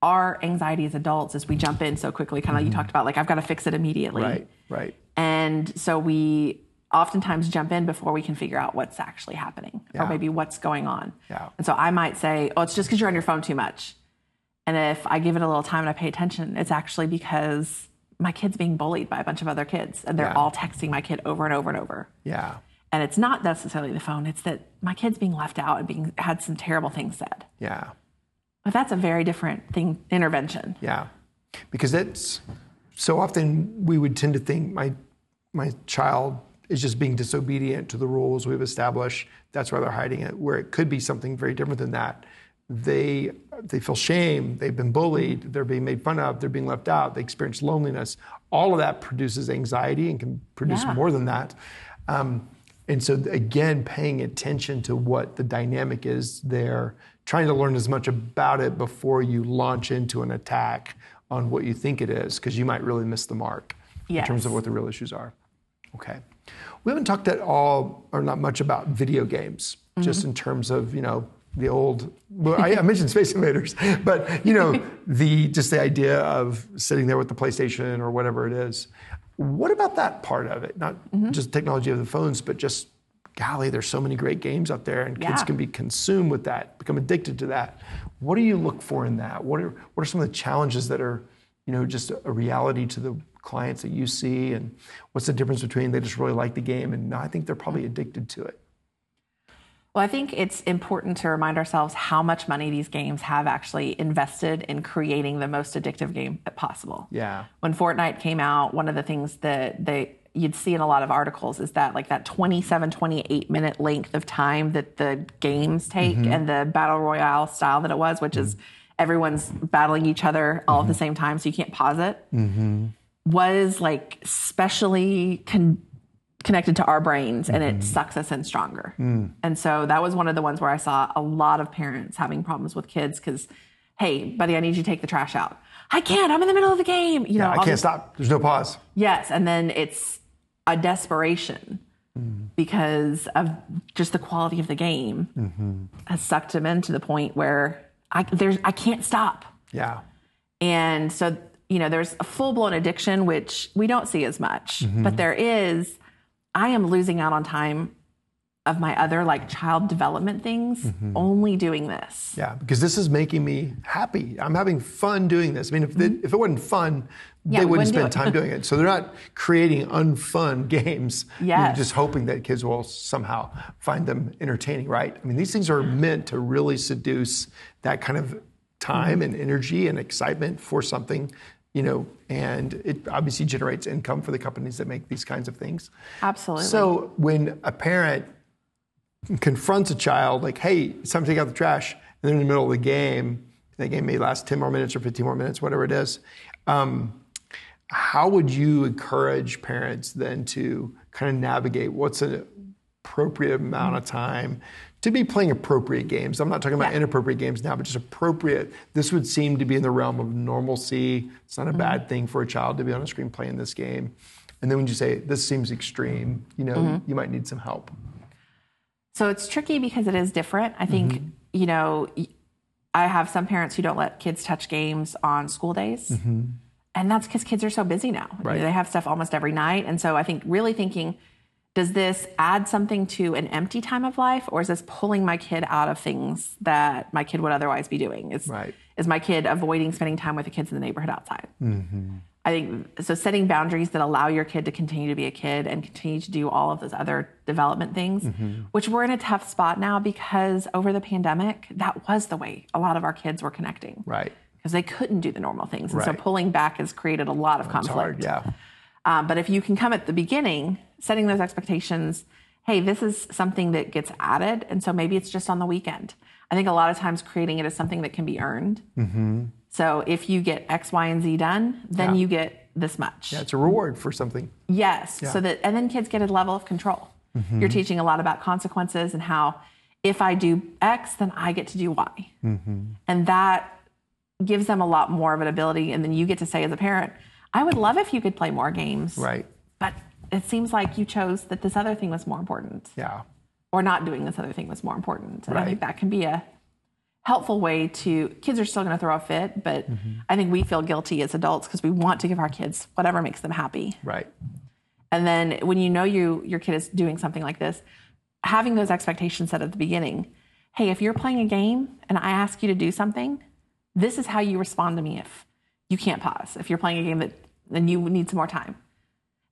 our anxiety as adults is we jump in so quickly, kind of like you talked about, like I've got to fix it immediately, Right, right. and so we oftentimes jump in before we can figure out what's actually happening Yeah. or maybe what's going on. Yeah. And so I might say, "Oh, it's just because you're on your phone too much." And if I give it a little time and I pay attention, it's actually because my kid's being bullied by a bunch of other kids, and they're Yeah. all texting my kid over and over and over. Yeah, And it's not necessarily the phone, it's that my kid's being left out and being had some terrible things said. yeah. But that's a very different thing intervention. Yeah, because that's so often we would tend to think my my child is just being disobedient to the rules we've established. That's why they're hiding it. Where it could be something very different than that. They they feel shame. They've been bullied. They're being made fun of. They're being left out. They experience loneliness. All of that produces anxiety and can produce Yeah. more than that. Um, and so again, paying attention to what the dynamic is there, trying to learn as much about it before you launch into an attack on what you think it is, because you might really miss the mark in terms of what the real issues are. Okay. We haven't talked at all, or not much about video games, just in terms of, you know, the old, well, I, I mentioned Space Invaders, but, you know, the just the idea of sitting there with the PlayStation or whatever it is. What about that part of it? Not mm-hmm. just technology of the phones, but just, golly, there's so many great games out there and kids Yeah. can be consumed with that, become addicted to that. What do you look for in that? What are, what are some of the challenges that are, you know, just a reality to the clients that you see? And what's the difference between they just really like the game and I think they're probably addicted to it? Well, I think it's important to remind ourselves how much money these games have actually invested in creating the most addictive game possible. Yeah. When Fortnite came out, one of the things that they you'd see in a lot of articles is that like that 27 28 minute length of time that the games take mm-hmm. and the battle royale style that it was which is mm-hmm. everyone's battling each other all at the mm-hmm. same time so you can't pause it was like specially con- connected to our brains and it mm-hmm. sucks us in stronger. Mm. And so that was one of the ones where I saw a lot of parents having problems with kids because, hey, buddy, I need you to take the trash out. I can't. I'm in the middle of the game. You know, I can't this- stop. There's no pause. Yes, and then it's a desperation mm. because of just the quality of the game mm-hmm. has sucked him in to the point where I there's I can't stop. Yeah. And so, you know, there's a full blown addiction, which we don't see as much, mm-hmm. but there is, I am losing out on time of my other like child development things mm-hmm. only doing this. Yeah. Because this is making me happy. I'm having fun doing this. I mean, if, it, mm-hmm. if it wasn't fun, Yeah, they wouldn't wouldn't spend it. time doing it. So they're not creating unfun games. You're just hoping that kids will somehow find them entertaining, right? I mean, these things are meant to really seduce that kind of time mm-hmm. and energy and excitement for something, you know, and it obviously generates income for the companies that make these kinds of things. Absolutely. So when a parent confronts a child, like, hey, it's time to take out the trash, and they're in the middle of the game, the game may last 10 more minutes or 15 more minutes, whatever it is. Um, how would you encourage parents then to kind of navigate what's an appropriate amount of time to be playing appropriate games. I'm not talking about Yeah. inappropriate games now, but just appropriate. This would seem to be in the realm of normalcy. It's not a bad thing for a child to be on a screen playing this game. And then when you say this seems extreme, you know, you might need some help. So it's tricky because it is different. I think, Mm-hmm. you know, I have some parents who don't let kids touch games on school days. And that's because kids are so busy now. Mm-hmm. Right. They have stuff almost every night. And so I think really thinking, does this add something to an empty time of life or is this pulling my kid out of things that my kid would otherwise be doing? Is, Right. is my kid avoiding spending time with the kids in the neighborhood outside? Mm-hmm. I think so. Setting boundaries that allow your kid to continue to be a kid and continue to do all of those other development things, Mm-hmm. which we're in a tough spot now because over the pandemic, that was the way a lot of our kids were connecting. Right. Because they couldn't do the normal things. And so pulling back has created a lot of conflict. hard. Yeah. Um, but if you can come at the beginning, setting those expectations, hey, this is something that gets added. And so maybe it's just on the weekend. I think a lot of times creating it is something that can be earned. So if you get X, Y, and Z done, then Mm-hmm. Yeah. you get this much. Yeah. It's a reward for something. Yes. So that, and then kids get a level of control. Mm-hmm. You're teaching a lot about consequences and how if I do X, then I get to do Y. Mm-hmm. And that gives them a lot more of an ability. And then you get to say as a parent, I would love if you could play more games. Right. But it seems like you chose that this other thing was more important Yeah. or not doing this other thing was more important. And I think that can be a helpful way to kids are still going to throw a fit, but Mm-hmm. I think we feel guilty as adults because we want to give our kids whatever makes them happy. Right. And then when you know you your kid is doing something like this, having those expectations set at the beginning. Hey, if you're playing a game and I ask you to do something, this is how you respond to me if you can't pause. If you're playing a game that then you need some more time.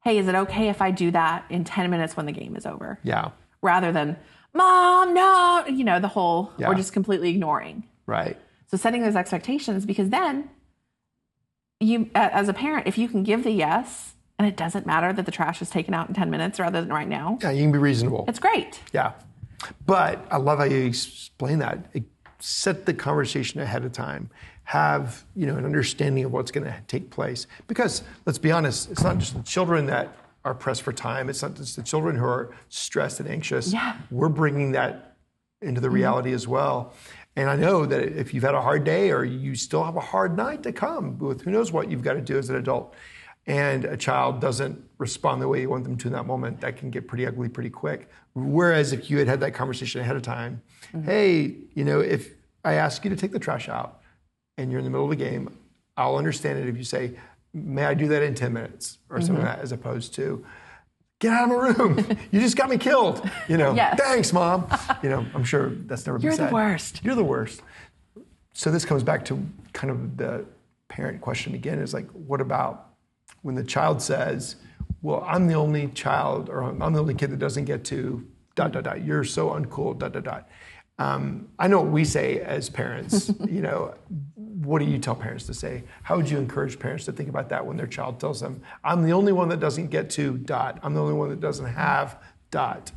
Hey, is it okay if I do that in 10 minutes when the game is over? Yeah. Rather than, mom, no, you know, the whole, Yeah. or just completely ignoring. Right. So setting those expectations because then you, as a parent, if you can give the yes and it doesn't matter that the trash is taken out in 10 minutes rather than right now, Yeah. You can be reasonable. it's great. Yeah. But I love how you explain that. It- set the conversation ahead of time. Have, you know, an understanding of what's going to take place. Because let's be honest, it's not just the children that are pressed for time. It's not just the children who are stressed and anxious. Yeah. We're bringing that into the reality mm-hmm. as well. And I know that if you've had a hard day or you still have a hard night to come with who knows what you've got to do as an adult, and a child doesn't respond the way you want them to in that moment, that can get pretty ugly pretty quick. Whereas if you had had that conversation ahead of time, mm-hmm. hey, you know, if I ask you to take the trash out and you're in the middle of the game, I'll understand it if you say, may I do that in 10 minutes or something like that, as opposed to, get out of my room. you just got me killed. You know, Yes. thanks, mom. You know, I'm sure that's never been said. You're the worst. You're the worst. So this comes back to kind of the parent question again is like, what about when the child says, well, I'm the only child or I'm the only kid that doesn't get to dot, dot, dot. You're so uncool, dot, dot, dot. Um, I know what we say as parents, you know, what do you tell parents to say? How would you encourage parents to think about that when their child tells them, I'm the only one that doesn't get to dot. I'm the only one that doesn't have dot.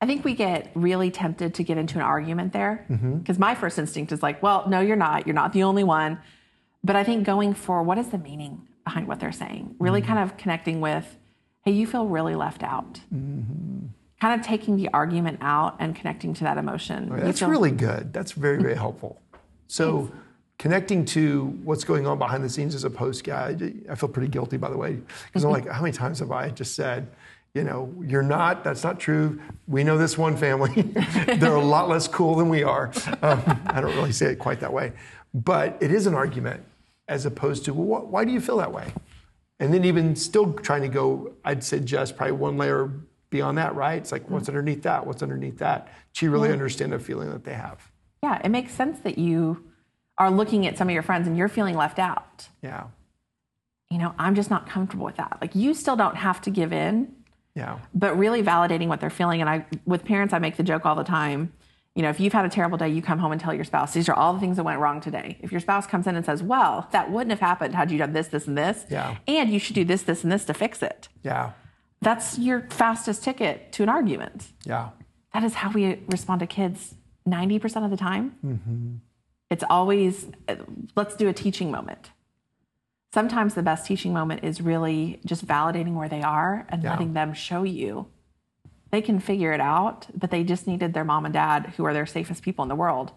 I think we get really tempted to get into an argument there Mm-hmm. because my first instinct is like, well, no, you're not. You're not the only one. But I think going for what is the meaning behind what they're saying, really Mm-hmm. kind of connecting with, hey, you feel really left out. Mm-hmm. Kind of taking the argument out and connecting to that emotion. You That's feel- really good. That's very, very helpful. So, connecting to what's going on behind the scenes as a post guy, I feel pretty guilty, by the way, because I'm like, how many times have I just said, you know, you're not, that's not true. We know this one family. They're a lot less cool than we are. Um, I don't really say it quite that way. But it is an argument as opposed to, well, wh- why do you feel that way? And then even still trying to go, I'd suggest probably one layer beyond that, right? It's like, what's underneath that? What's underneath that? To really understand the feeling that they have. Yeah, it makes sense that you are looking at some of your friends and you're feeling left out. Yeah. You know, I'm just not comfortable with that. Like, you still don't have to give in. Yeah. but really validating what they're feeling. And I, with parents, I make the joke all the time. You know, if you've had a terrible day, you come home and tell your spouse, these are all the things that went wrong today. If your spouse comes in and says, well, that wouldn't have happened had you done this, this, and this, Yeah. and you should do this, this, and this to fix it. Yeah. That's your fastest ticket to an argument. Yeah. That is how we respond to kids 90% of the time. Mm-hmm. It's always, uh, let's do a teaching moment. Sometimes the best teaching moment is really just validating where they are and Yeah. letting them show you they can figure it out, but they just needed their mom and dad, who are their safest people in the world,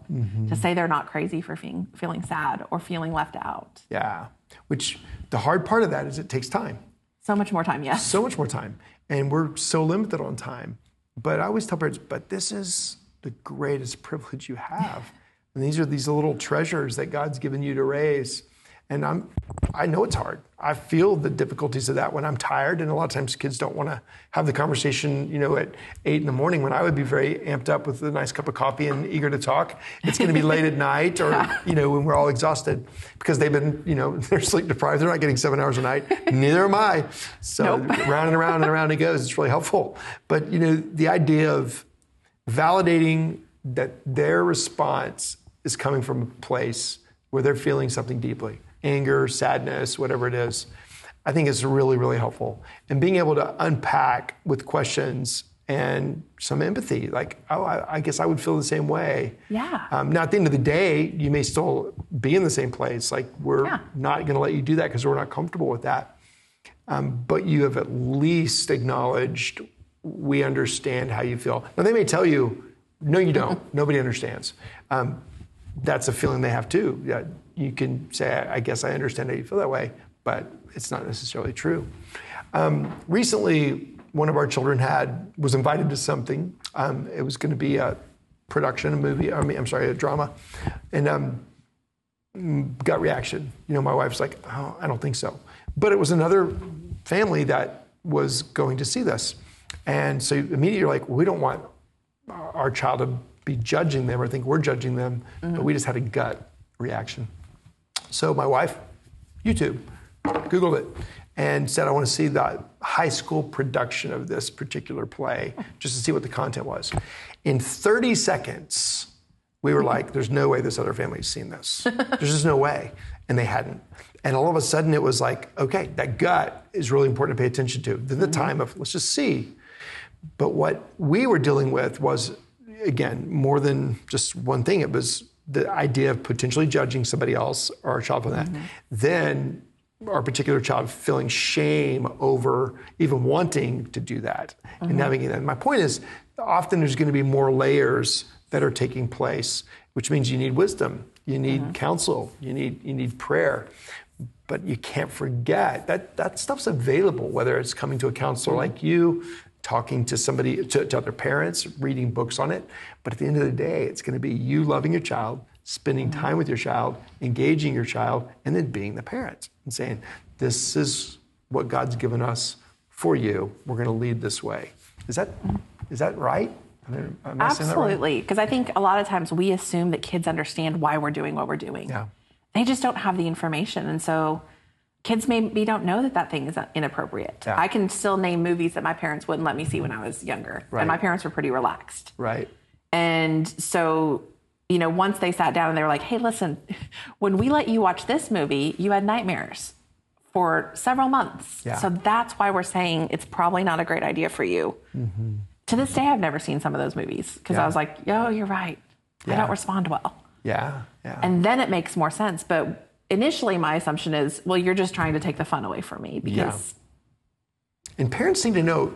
to say they're not crazy for feeling, feeling sad or feeling left out. Yeah. Which the hard part of that is it takes time. So much more time, yes. so much more time. And we're so limited on time. But I always tell parents, but this is the greatest privilege you have. And these are these little treasures that God's given you to raise. And I'm, I know it's hard. I feel the difficulties of that when I'm tired. And a lot of times kids don't want to have the conversation, you know, at eight in the morning when I would be very amped up with a nice cup of coffee and eager to talk. It's going to be late at night or, you know, when we're all exhausted because they've been, you know, they're sleep deprived. They're not getting seven hours a night. Neither am I. So Nope. round and around and around it goes. It's really helpful. But, you know, the idea of validating that their response is coming from a place where they're feeling something deeply anger, sadness, whatever it is. I think is really, really helpful. And being able to unpack with questions and some empathy, like, oh, I, I guess I would feel the same way. Yeah. Um, now, at the end of the day, you may still be in the same place. Like, we're Yeah. not going to let you do that because we're not comfortable with that. Um, but you have at least acknowledged we understand how you feel. Now, they may tell you, no, you don't. Nobody understands. Um, that's a feeling they have too. Yeah, you can say, I guess I understand how you feel that way, but it's not necessarily true. Um, recently, one of our children had was invited to something. Um, it was going to be a production, a movie. I mean, I'm sorry, a drama, and um, gut reaction. You know, my wife's like, oh, I don't think so. But it was another family that was going to see this. And so immediately you're like, we don't want our child to be judging them or think we're judging them, but mm-hmm. we just had a gut reaction. So my wife, YouTube, Googled it, and said, I want to see the high school production of this particular play just to see what the content was. In 30 seconds, we were like, there's no way this other family's seen this. There's just no way. And they hadn't. And all of a sudden it was like, okay, that gut is really important to pay attention to. Then the mm-hmm. time of, let's just see. But what we were dealing with was, again, more than just one thing. It was the idea of potentially judging somebody else or our child for that. Mm-hmm. Then our particular child feeling shame over even wanting to do that and mm-hmm. navigating that. And my point is, often there's going to be more layers that are taking place, which means you need wisdom, you need mm-hmm. counsel, you need you need prayer. But you can't forget that that stuff's available, whether it's coming to a counselor like you, talking to somebody, to, to other parents, reading books on it. But at the end of the day, it's going to be you loving your child, spending mm-hmm. time with your child, engaging your child, and then being the parent and saying, This is what God's given us for you. We're going to lead this way. Is that is that right? Am I- am I saying that right? Absolutely. Because I think a lot of times we assume that kids understand why we're doing what we're doing. Yeah. They just don't have the information. And so kids maybe don't know that that thing is inappropriate. Yeah. I can still name movies that my parents wouldn't let me see when I was younger. Right. And my parents were pretty relaxed. Right. And so, you know, once they sat down and they were like, hey, listen, when we let you watch this movie, you had nightmares for several months. Yeah. So that's why we're saying it's probably not a great idea for you. To this day, I've never seen some of those movies because Mm-hmm. Yeah. I was like, yo, you're right. I don't respond well. Yeah. Yeah. And then it makes more sense. But initially, my assumption is, well, you're just trying to take the fun away from me because And parents need to know,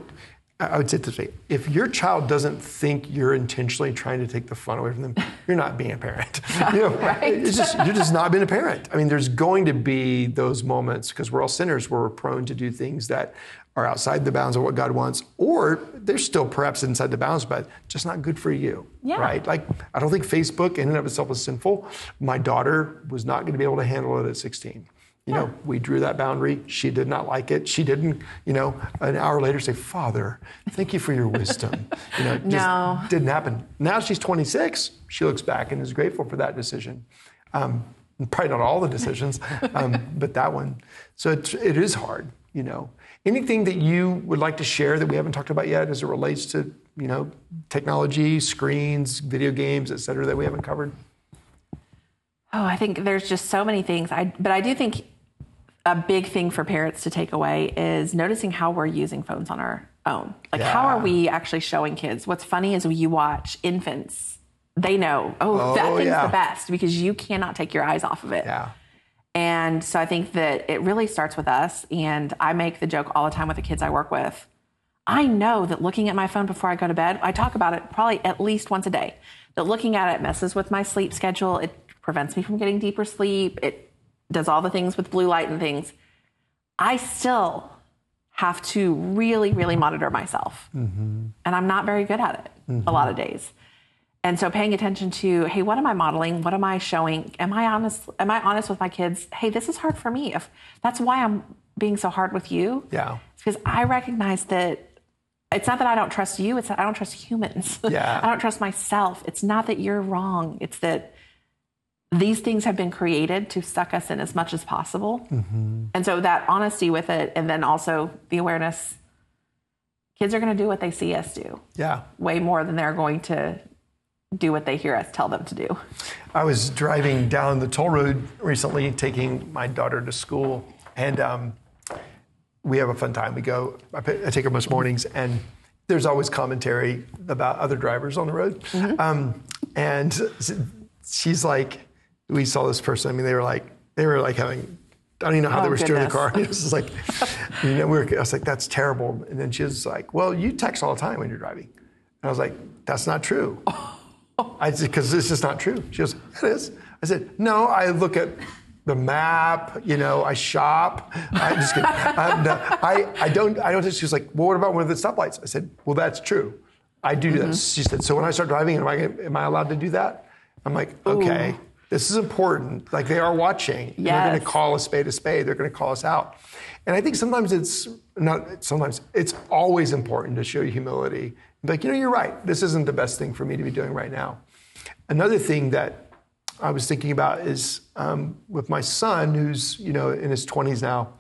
I would say this way if your child doesn't think you're intentionally trying to take the fun away from them, you're not being a parent. You know, Right. it's just, you're just not being a parent. I mean, there's going to be those moments because we're all sinners where we're prone to do things that are outside the bounds of what God wants, or they're still perhaps inside the bounds, but just not good for you. Yeah. Right? Like, I don't think Facebook in and of itself is sinful. My daughter was not going to be able to handle it at 16. You know, we drew that boundary. She did not like it. She didn't, you know, an hour later say, Father, thank you for your wisdom. You know, No. didn't happen. Now she's 26. She looks back and is grateful for that decision. Um, probably not all the decisions, um, but that one. So it, it is hard, you know. Anything that you would like to share that we haven't talked about yet as it relates to, you know, technology, screens, video games, et cetera, that we haven't covered? Oh, I think there's just so many things. I but I do think a big thing for parents to take away is noticing how we're using phones on our own. Like how are we actually showing kids? What's funny is when you watch infants, they know, oh, oh that Oh, thing's yeah. the best because you cannot take your eyes off of it. Yeah. And so I think that it really starts with us. And I make the joke all the time with the kids I work with. I know that looking at my phone before I go to bed, I talk about it probably at least once a day, that looking at it messes with my sleep schedule. It prevents me from getting deeper sleep. It does all the things with blue light and things. I still have to really, really monitor myself. Mm-hmm. And I'm not very good at it mm-hmm. a lot of days. And so paying attention to, hey, what am I modeling? What am I showing? Am I honest? Am I honest with my kids? Hey, this is hard for me. If that's why I'm being so hard with you. Yeah. It's because I recognize that it's not that I don't trust you, it's that I don't trust humans. Yeah. I don't trust myself. It's not that you're wrong. It's that these things have been created to suck us in as much as possible. Mm-hmm. And so that honesty with it, and then also the awareness kids are going to do what they see us do. Yeah. Way more than they're going to do what they hear us tell them to do. I was driving down the toll road recently, taking my daughter to school, and um, we have a fun time. We go, I, I, take her most mornings, and there's always commentary about other drivers on the road. Mm-hmm. Um, and she's like, we saw this person. I mean, they were like, they were like having. I don't even know how oh, they were steering the car. It was like, you know, we were, I was like, that's terrible. And then she was like, well, you text all the time when you're driving. And I was like, that's not true. I said, because this is not true. She goes, it is. I said, no, I look at the map, you know, I shop. I'm just kidding. I, I don't, I don't, she was like, well, what about one of the stoplights? I said, well, that's true. I do mm-hmm. this. She said, so when I start driving, am I, am I allowed to do that? I'm like, okay, Ooh. This is important. Like they are watching. Yes. They're going to call a spade a spade. They're going to call us out. And I think sometimes it's not, sometimes it's always important to show humility like, you know, you're right. This isn't the best thing for me to be doing right now. Another thing that I was thinking about is um, with my son, who's you know in his 20s now.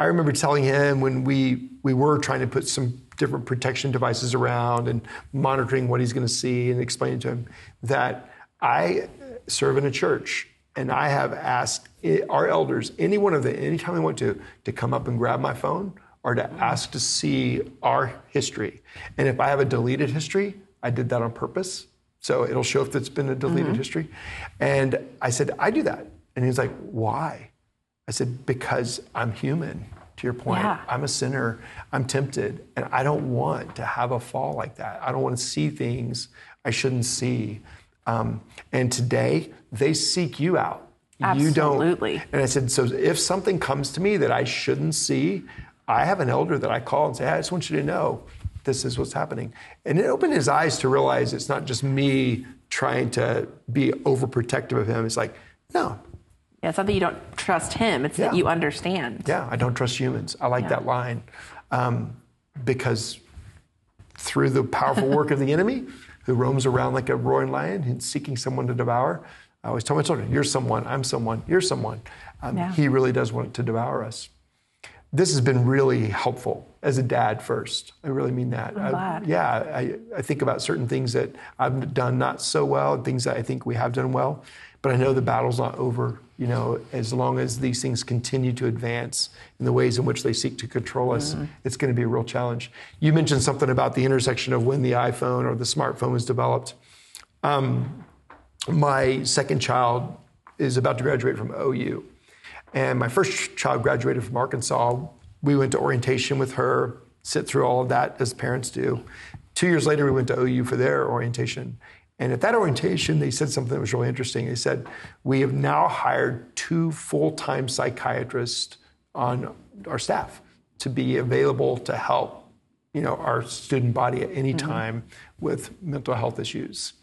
I remember telling him when we we were trying to put some different protection devices around and monitoring what he's going to see and explaining to him that I serve in a church and I have asked our elders, any one of them, anytime they want to, to come up and grab my phone are to ask to see our history. And if I have a deleted history, I did that on purpose. So it'll show if it's been a deleted mm-hmm. history. And I said, I do that. And he's like, why? I said, because I'm human. To your point, yeah. I'm a sinner. I'm tempted. And I don't want to have a fall like that. I don't want to see things I shouldn't see. Um, and today, they seek you out. Absolutely. You don't. And I said, so if something comes to me that I shouldn't see, I have an elder that I call and say, I just want you to know this is what's happening. And it opened his eyes to realize it's not just me trying to be overprotective of him. It's like, no. Yeah, it's not that you don't trust him, it's yeah. that you understand. Yeah, I don't trust humans. I like yeah. that line um, because through the powerful work of the enemy, who roams around like a roaring lion and seeking someone to devour, I always tell my children, you're someone, I'm someone, you're someone. Um, yeah. He really does want to devour us this has been really helpful as a dad first. I really mean that. I, yeah, I, I, think about certain things that I've done not so well, and things that I think we have done well. But I know the battle's not over. You know, as long as these things continue to advance in the ways in which they seek to control us, mm-hmm. it's going to be a real challenge. You mentioned something about the intersection of when the iPhone or the smartphone was developed. Um, my second child is about to graduate from OU. And my first child graduated from Arkansas. We went to orientation with her, sit through all of that as parents do. Two years later, we went to OU for their orientation. And at that orientation, they said something that was really interesting. They said, We have now hired two full time psychiatrists on our staff to be available to help you know, our student body at any mm-hmm. time mm-hmm. with mental health issues.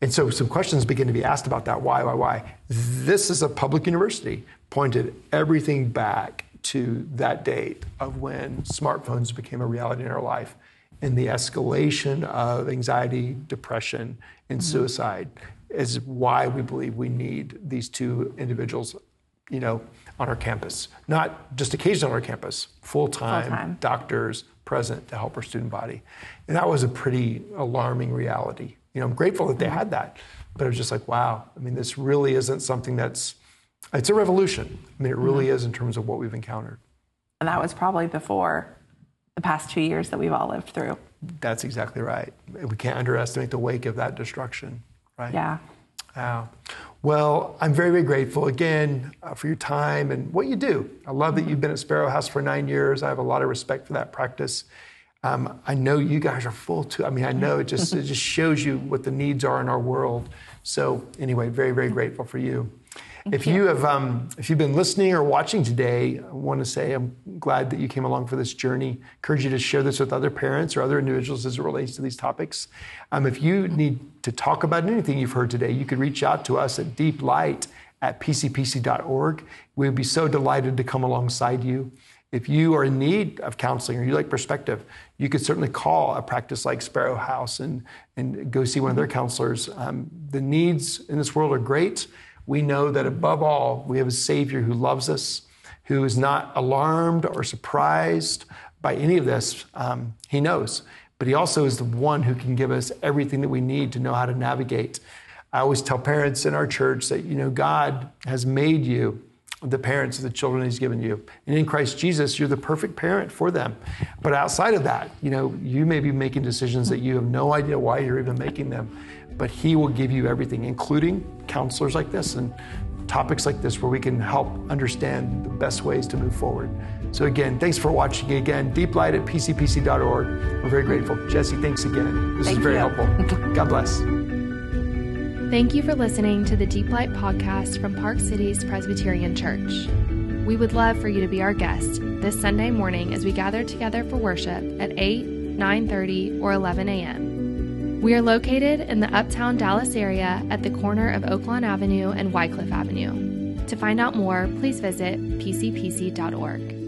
And so some questions begin to be asked about that. Why, why, why? This is a public university pointed everything back to that date of when smartphones became a reality in our life and the escalation of anxiety, depression, and mm-hmm. suicide is why we believe we need these two individuals, you know, on our campus. Not just occasionally on our campus, full-time, full-time. doctors present to help our student body. And that was a pretty alarming reality. You know, I'm grateful that they mm-hmm. had that, but it was just like, wow, I mean, this really isn't something that's it's a revolution. I mean, it really mm-hmm. is in terms of what we've encountered. And that was probably before the past two years that we've all lived through. That's exactly right. We can't underestimate the wake of that destruction, right? Yeah. Yeah. Well, I'm very, very grateful again uh, for your time and what you do. I love that you've been at Sparrow House for nine years. I have a lot of respect for that practice. Um, I know you guys are full too. I mean, I know it just it just shows you what the needs are in our world. So anyway, very very grateful for you. If you. have um, if you've been listening or watching today, I want to say I'm glad that you came along for this journey. Encourage you to share this with other parents or other individuals as it relates to these topics. Um, if you need to talk about anything you've heard today, you could reach out to us at Deep Light at pcpc.org. We would be so delighted to come alongside you. If you are in need of counseling or you like perspective, you could certainly call a practice like Sparrow House and, and go see one of their counselors. Um, the needs in this world are great. We know that above all, we have a Savior who loves us, who is not alarmed or surprised by any of this. Um, he knows, but He also is the one who can give us everything that we need to know how to navigate. I always tell parents in our church that, you know, God has made you the parents of the children he's given you. And in Christ Jesus, you're the perfect parent for them. But outside of that, you know, you may be making decisions that you have no idea why you're even making them. But he will give you everything, including counselors like this and topics like this where we can help understand the best ways to move forward. So again, thanks for watching again. Deep Light at pcpc.org. We're very grateful. Jesse, thanks again. This Thank is very you. helpful. God bless. Thank you for listening to the Deep Light podcast from Park Cities Presbyterian Church. We would love for you to be our guest this Sunday morning as we gather together for worship at 8, 9:30, or 11 a.m. We are located in the Uptown Dallas area at the corner of Oaklawn Avenue and Wycliffe Avenue. To find out more, please visit pcpc.org.